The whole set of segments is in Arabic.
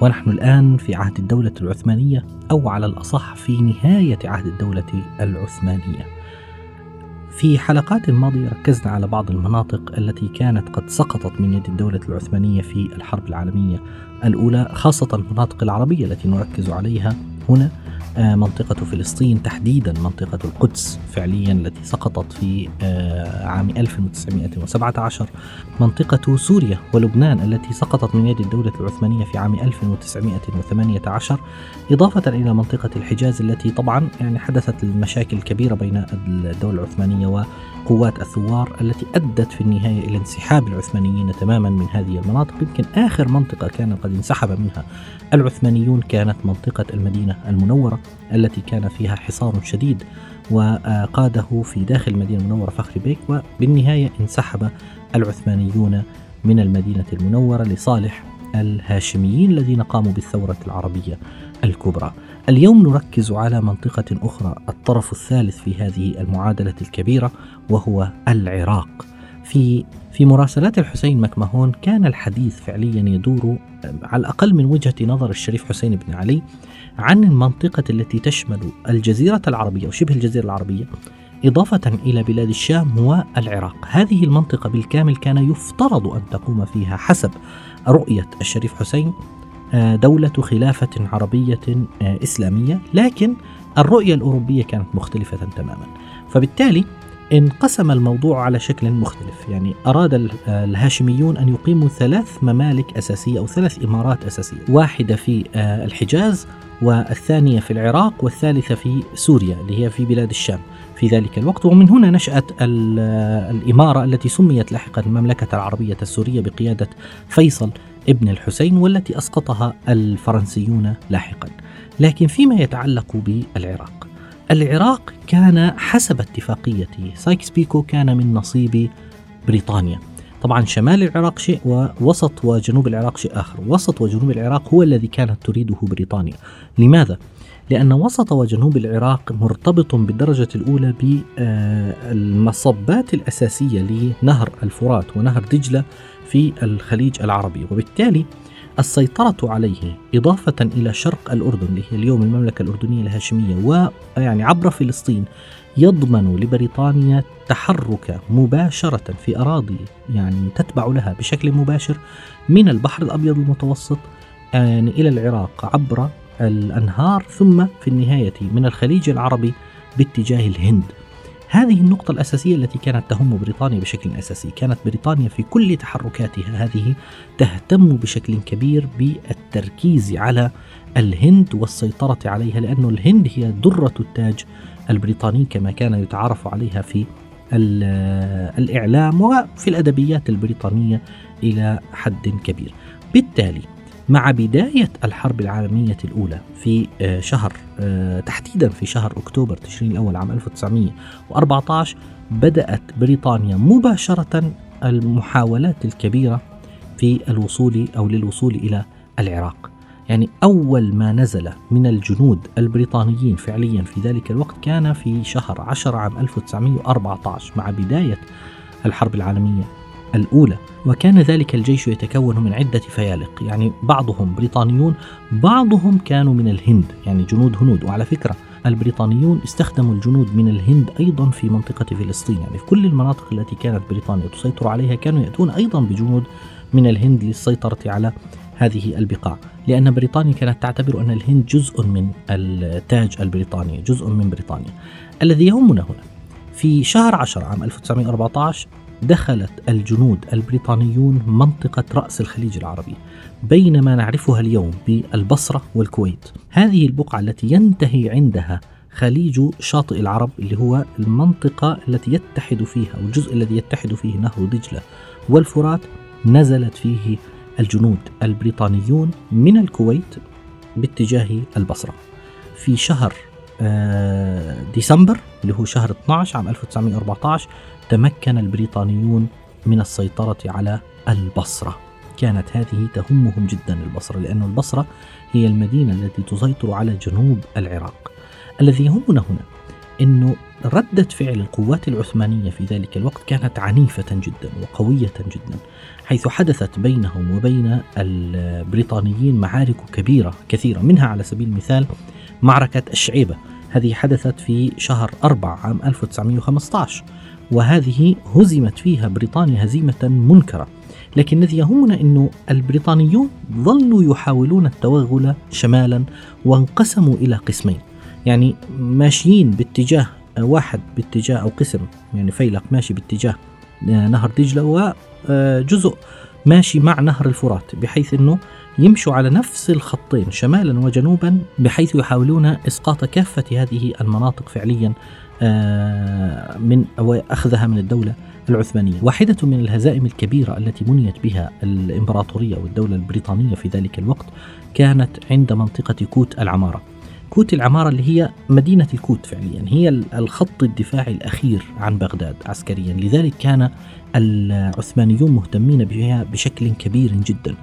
ونحن الآن في عهد الدولة العثمانية أو على الأصح في نهاية عهد الدولة العثمانية. في حلقات ماضية ركزنا على بعض المناطق التي كانت قد سقطت من يد الدولة العثمانية في الحرب العالمية الأولى خاصة المناطق العربية التي نركز عليها هنا منطقة فلسطين تحديدا منطقة القدس فعليا التي سقطت في آه، عام 1917 منطقة سوريا ولبنان التي سقطت من يد الدولة العثمانية في عام 1918 إضافة إلى منطقة الحجاز التي طبعا يعني حدثت المشاكل الكبيرة بين الدولة العثمانية وقوات الثوار التي أدت في النهاية إلى انسحاب العثمانيين تماما من هذه المناطق يمكن آخر منطقة كان قد انسحب منها العثمانيون كانت منطقة المدينة المنورة التي كان فيها حصار شديد وقاده في داخل المدينة المنورة فخري بيك وبالنهاية انسحب العثمانيون من المدينة المنورة لصالح الهاشميين الذين قاموا بالثورة العربية الكبرى. اليوم نركز على منطقة أخرى الطرف الثالث في هذه المعادلة الكبيرة وهو العراق. في في مراسلات الحسين مكمهون كان الحديث فعليا يدور على الأقل من وجهة نظر الشريف حسين بن علي عن المنطقة التي تشمل الجزيرة العربية وشبه الجزيرة العربية إضافة إلى بلاد الشام والعراق هذه المنطقة بالكامل كان يفترض أن تقوم فيها حسب رؤية الشريف حسين آه، دولة خلافة عربية آه، إسلامية لكن الرؤية الأوروبية كانت مختلفة تماما. فبالتالي انقسم الموضوع على شكل مختلف. يعني أراد الهاشميون أن يقيموا ثلاث ممالك أساسية أو ثلاث إمارات أساسية واحدة في آه، الحجاز والثانية في العراق والثالثة في سوريا اللي هي في بلاد الشام. في ذلك الوقت ومن هنا نشأت الإمارة التي سميت لاحقا المملكة العربية السورية بقيادة فيصل ابن الحسين والتي أسقطها الفرنسيون لاحقا. لكن فيما يتعلق بالعراق العراق كان حسب اتفاقية سايكس بيكو كان من نصيب بريطانيا. طبعا شمال العراق شيء ووسط وجنوب العراق شيء آخر. وسط وجنوب العراق هو الذي كانت تريده بريطانيا. لماذا؟ لأن وسط وجنوب العراق مرتبط بالدرجة الأولى بالمصبات الأساسية لنهر الفرات ونهر دجلة في الخليج العربي. وبالتالي السيطرة عليه إضافة إلى شرق الأردن اللي هي اليوم المملكة الأردنية الهاشمية ويعني عبر فلسطين يضمن لبريطانيا تحرك مباشرة في أراضي يعني تتبع لها بشكل مباشر من البحر الأبيض المتوسط يعني إلى العراق عبر الأنهار ثم في النهاية من الخليج العربي باتجاه الهند. هذه النقطة الأساسية التي كانت تهم بريطانيا بشكل أساسي. كانت بريطانيا في كل تحركاتها هذه تهتم بشكل كبير بالتركيز على الهند والسيطرة عليها لأن الهند هي درة التاج البريطاني كما كان يتعارف عليها في الإعلام وفي الأدبيات البريطانية إلى حد كبير. بالتالي مع بداية الحرب العالمية الأولى في آه، شهر آه، تحديدا في شهر أكتوبر تشرين الأول عام 1914 بدأت بريطانيا مباشرة المحاولات الكبيرة في الوصول أو للوصول إلى العراق. يعني أول ما نزل من الجنود البريطانيين فعليا في ذلك الوقت كان في شهر 10 عام 1914 مع بداية الحرب العالمية الأولى وكان ذلك الجيش يتكون من عدة فيالق يعني بعضهم بريطانيون بعضهم كانوا من الهند يعني جنود هنود. وعلى فكرة البريطانيون استخدموا الجنود من الهند أيضا في منطقة فلسطين. يعني في كل المناطق التي كانت بريطانيا تسيطر عليها كانوا يأتون أيضا بجنود من الهند للسيطرة على هذه البقاع. لأن بريطانيا كانت تعتبر أن الهند جزء من التاج البريطاني جزء من بريطانيا. الذي يهمنا هنا في شهر 10 عام 1914 دخلت الجنود البريطانيون منطقة رأس الخليج العربي بين ما نعرفها اليوم بالبصرة والكويت. هذه البقعة التي ينتهي عندها خليج شاطئ العرب اللي هو المنطقة التي يتحد فيها أو الجزء الذي يتحد فيه نهر دجلة والفرات نزلت فيه الجنود البريطانيون من الكويت باتجاه البصرة. في شهر ديسمبر اللي هو شهر 12 عام 1914 تمكن البريطانيون من السيطرة على البصرة. كانت هذه تهمهم جدا البصرة لأن البصرة هي المدينة التي تسيطر على جنوب العراق. الذي يهمنا هنا أنه ردة فعل القوات العثمانية في ذلك الوقت كانت عنيفة جدا وقوية جدا حيث حدثت بينهم وبين البريطانيين معارك كبيرة كثيرة منها على سبيل المثال معركة الشعيبة. هذه حدثت في شهر أربع عام 1915 وهذه هزمت فيها بريطانيا هزيمة منكرة. لكن الذي يهمنا أنه البريطانيون ظلوا يحاولون التوغل شمالا وانقسموا إلى قسمين. يعني ماشيين باتجاه واحد باتجاه أو قسم يعني فيلق ماشي باتجاه نهر دجلة وجزء ماشي مع نهر الفرات بحيث أنه يمشوا على نفس الخطين شمالا وجنوبا بحيث يحاولون إسقاط كافة هذه المناطق فعليا آه، من أو أخذها من الدولة العثمانية، واحدة من الهزائم الكبيرة التي منيت بها الإمبراطورية والدولة البريطانية في ذلك الوقت كانت عند منطقة كوت العمارة. كوت العمارة اللي هي مدينة الكوت فعليا، هي الخط الدفاعي الأخير عن بغداد عسكريا، لذلك كان العثمانيون مهتمين بها بشكل كبير جدا.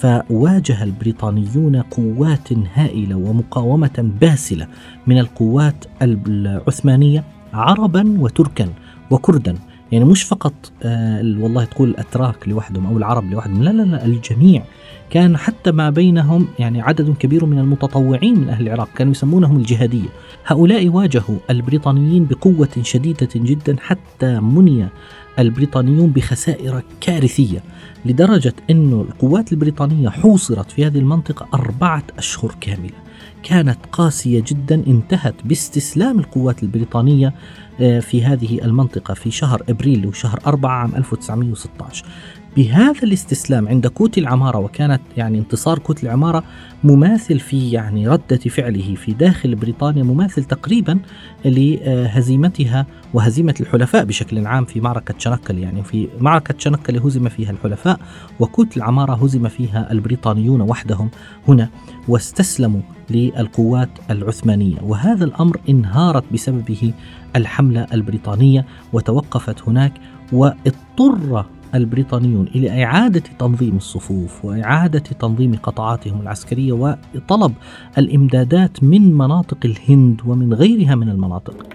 فواجه البريطانيون قوات هائلة ومقاومة باسلة من القوات العثمانية عربا وتركا وكردا. يعني مش فقط آه والله تقول الاتراك لوحدهم أو العرب لوحدهم لا لا لا الجميع. كان حتى ما بينهم يعني عدد كبير من المتطوعين من أهل العراق كانوا يسمونهم الجهادية. هؤلاء واجهوا البريطانيين بقوة شديدة جدا حتى مني البريطانيون بخسائر كارثية لدرجة إنه القوات البريطانية حوصرت في هذه المنطقة أربعة أشهر كاملة. كانت قاسية جدا انتهت باستسلام القوات البريطانية آه، في هذه المنطقة في شهر إبريل وشهر 4 عام 1916. بهذا الاستسلام عند كوت العمارة وكانت يعني انتصار كوت العمارة مماثل في يعني ردة فعله في داخل بريطانيا مماثل تقريبا لهزيمتها وهزيمة الحلفاء بشكل عام في معركة شنكل يعني في معركة شنكل هزم فيها الحلفاء وكوت العمارة هزم فيها البريطانيون وحدهم هنا واستسلموا للقوات العثمانية وهذا الأمر انهارت بسببه الحملة البريطانية وتوقفت هناك واضطر البريطانيون إلى إعادة تنظيم الصفوف وإعادة تنظيم قطاعاتهم العسكرية وطلب الإمدادات من مناطق الهند ومن غيرها من المناطق.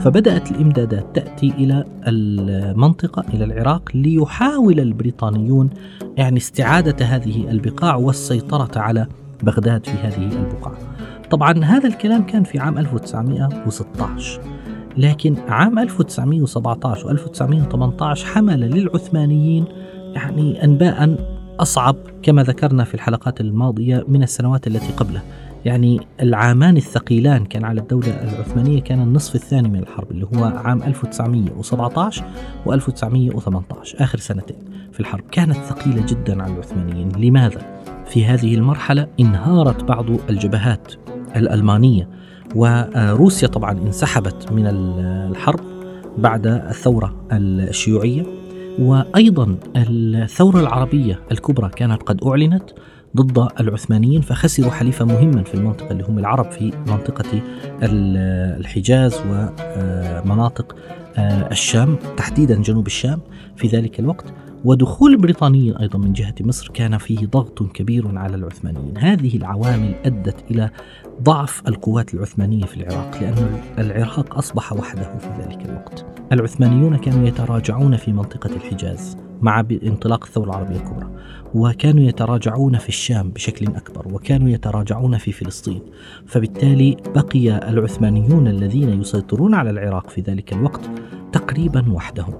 فبدأت الإمدادات تأتي إلى المنطقة إلى العراق ليحاول البريطانيون يعني استعادة هذه البقاع والسيطرة على بغداد في هذه البقعة. طبعا هذا الكلام كان في عام 1916 لكن عام 1917 و 1918 حمل للعثمانيين يعني أنباء أصعب كما ذكرنا في الحلقات الماضية من السنوات التي قبله يعني العامان الثقيلان كان على الدولة العثمانية كان النصف الثاني من الحرب اللي هو عام 1917 و 1918 آخر سنتين في الحرب كانت ثقيلة جدا على العثمانيين لماذا؟ في هذه المرحلة انهارت بعض الجبهات الألمانية وروسيا طبعا انسحبت من الحرب بعد الثورة الشيوعية. وأيضا الثورة العربية الكبرى كانت قد أعلنت ضد العثمانيين فخسروا حليفا مهما في المنطقة اللي هم العرب في منطقة الحجاز ومناطق الشام تحديدا جنوب الشام في ذلك الوقت. ودخول البريطانيين أيضا من جهة مصر كان فيه ضغط كبير على العثمانيين، هذه العوامل أدت إلى ضعف القوات العثمانية في العراق لأن العراق أصبح وحده في ذلك الوقت. العثمانيون كانوا يتراجعون في منطقة الحجاز مع انطلاق الثورة العربية الكبرى، وكانوا يتراجعون في الشام بشكل أكبر، وكانوا يتراجعون في فلسطين، فبالتالي بقي العثمانيون الذين يسيطرون على العراق في ذلك الوقت تقريبا وحدهم.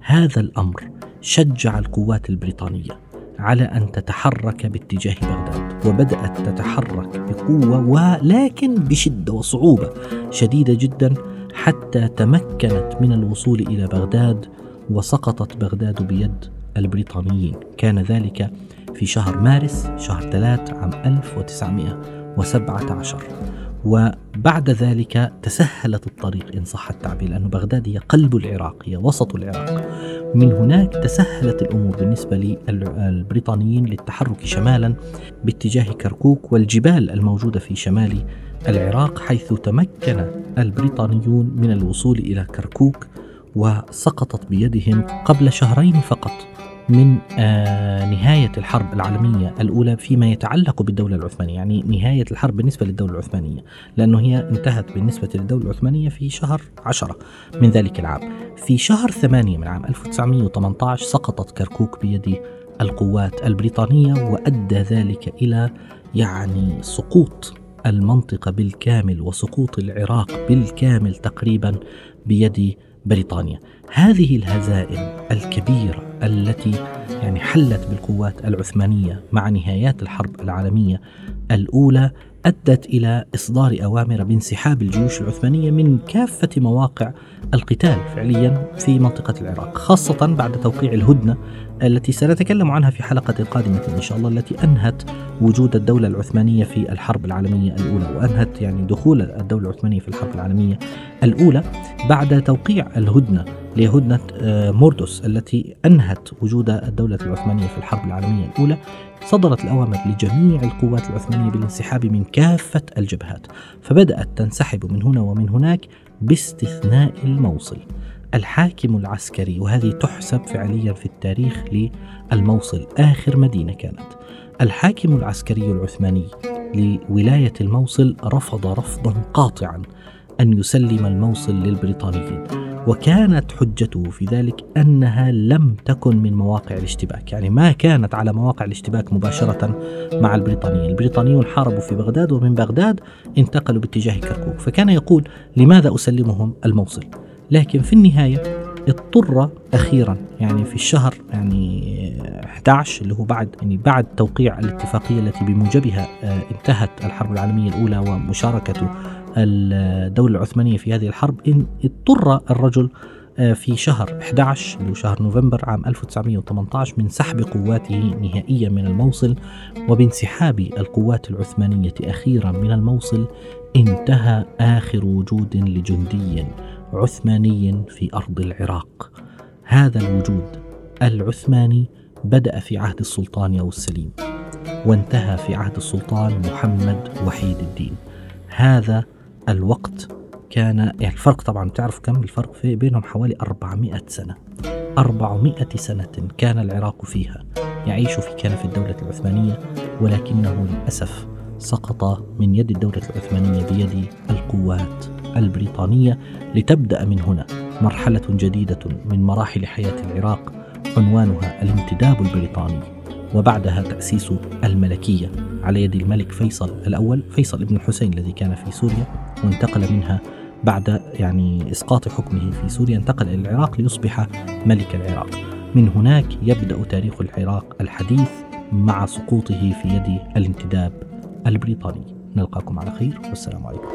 هذا الأمر شجع القوات البريطانية على أن تتحرك باتجاه بغداد وبدأت تتحرك بقوة ولكن بشدة وصعوبة شديدة جدا حتى تمكنت من الوصول إلى بغداد وسقطت بغداد بيد البريطانيين. كان ذلك في شهر مارس شهر ثلاث عام 1917 وبعد ذلك تسهلت الطريق إن صح التعبير لأن بغداد هي قلب العراق هي وسط العراق. من هناك تسهلت الأمور بالنسبة للبريطانيين للتحرك شمالا باتجاه كركوك والجبال الموجودة في شمال العراق حيث تمكن البريطانيون من الوصول إلى كركوك وسقطت بيدهم قبل شهرين فقط. من آه نهاية الحرب العالمية الأولى فيما يتعلق بالدولة العثمانية. يعني نهاية الحرب بالنسبة للدولة العثمانية لأنه هي انتهت بالنسبة للدولة العثمانية في شهر عشرة من ذلك العام. في شهر ثمانية من عام 1918 سقطت كركوك بيد القوات البريطانية وأدى ذلك إلى يعني سقوط المنطقة بالكامل وسقوط العراق بالكامل تقريبا بيد بريطانيا. هذه الهزائم الكبيرة التي يعني حلت بالقوات العثمانية مع نهايات الحرب العالمية الأولى أدت إلى إصدار أوامر بانسحاب الجيوش العثمانية من كافة مواقع القتال فعليا في منطقة العراق خاصة بعد توقيع الهدنة التي سنتكلم عنها في حلقة قادمة إن شاء الله التي أنهت وجود الدولة العثمانية في الحرب العالمية الأولى وأنهت يعني دخول الدولة العثمانية في الحرب العالمية الأولى بعد توقيع الهدنة. لهدنة آه، موردوس التي أنهت وجود الدولة العثمانية في الحرب العالمية الأولى صدرت الأوامر لجميع القوات العثمانية بالانسحاب من كافة الجبهات فبدأت تنسحب من هنا ومن هناك باستثناء الموصل. الحاكم العسكري وهذه تحسب فعليا في التاريخ للموصل آخر مدينة كانت. الحاكم العسكري العثماني لولاية الموصل رفض رفضا قاطعا. أن يسلم الموصل للبريطانيين وكانت حجته في ذلك أنها لم تكن من مواقع الاشتباك يعني ما كانت على مواقع الاشتباك مباشرة مع البريطانيين. البريطانيون حاربوا في بغداد ومن بغداد انتقلوا باتجاه كركوك فكان يقول لماذا أسلمهم الموصل؟ لكن في النهاية اضطر أخيرا يعني في الشهر يعني 11 اللي هو بعد يعني بعد توقيع الاتفاقية التي بموجبها آه، انتهت الحرب العالمية الأولى ومشاركة الدولة العثمانية في هذه الحرب إن اضطر الرجل آه، في شهر 11 اللي هو شهر نوفمبر عام 1918 من سحب قواته نهائيا من الموصل وبانسحاب القوات العثمانية أخيرا من الموصل انتهى آخر وجود لجندي. عثماني في أرض العراق. هذا الوجود العثماني بدأ في عهد السلطان ياو السليم وانتهى في عهد السلطان محمد وحيد الدين. هذا الوقت كان يعني الفرق طبعا تعرف كم الفرق في بينهم؟ حوالي 400 سنة. 400 سنة كان العراق فيها. يعيش في كان في الدولة العثمانية ولكنه للأسف سقط من يد الدولة العثمانية بيد القوات. البريطانية لتبدأ من هنا مرحلة جديدة من مراحل حياة العراق عنوانها الانتداب البريطاني وبعدها تأسيس الملكية. على يد الملك فيصل الأول فيصل ابن الحسين الذي كان في سوريا وانتقل منها بعد يعني إسقاط حكمه في سوريا انتقل إلى العراق ليصبح ملك العراق. من هناك يبدأ تاريخ العراق الحديث مع سقوطه في يد الانتداب البريطاني. نلقاكم على خير والسلام عليكم.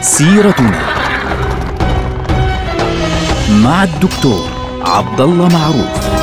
سيرتنا مع الدكتور عبد الله معروف.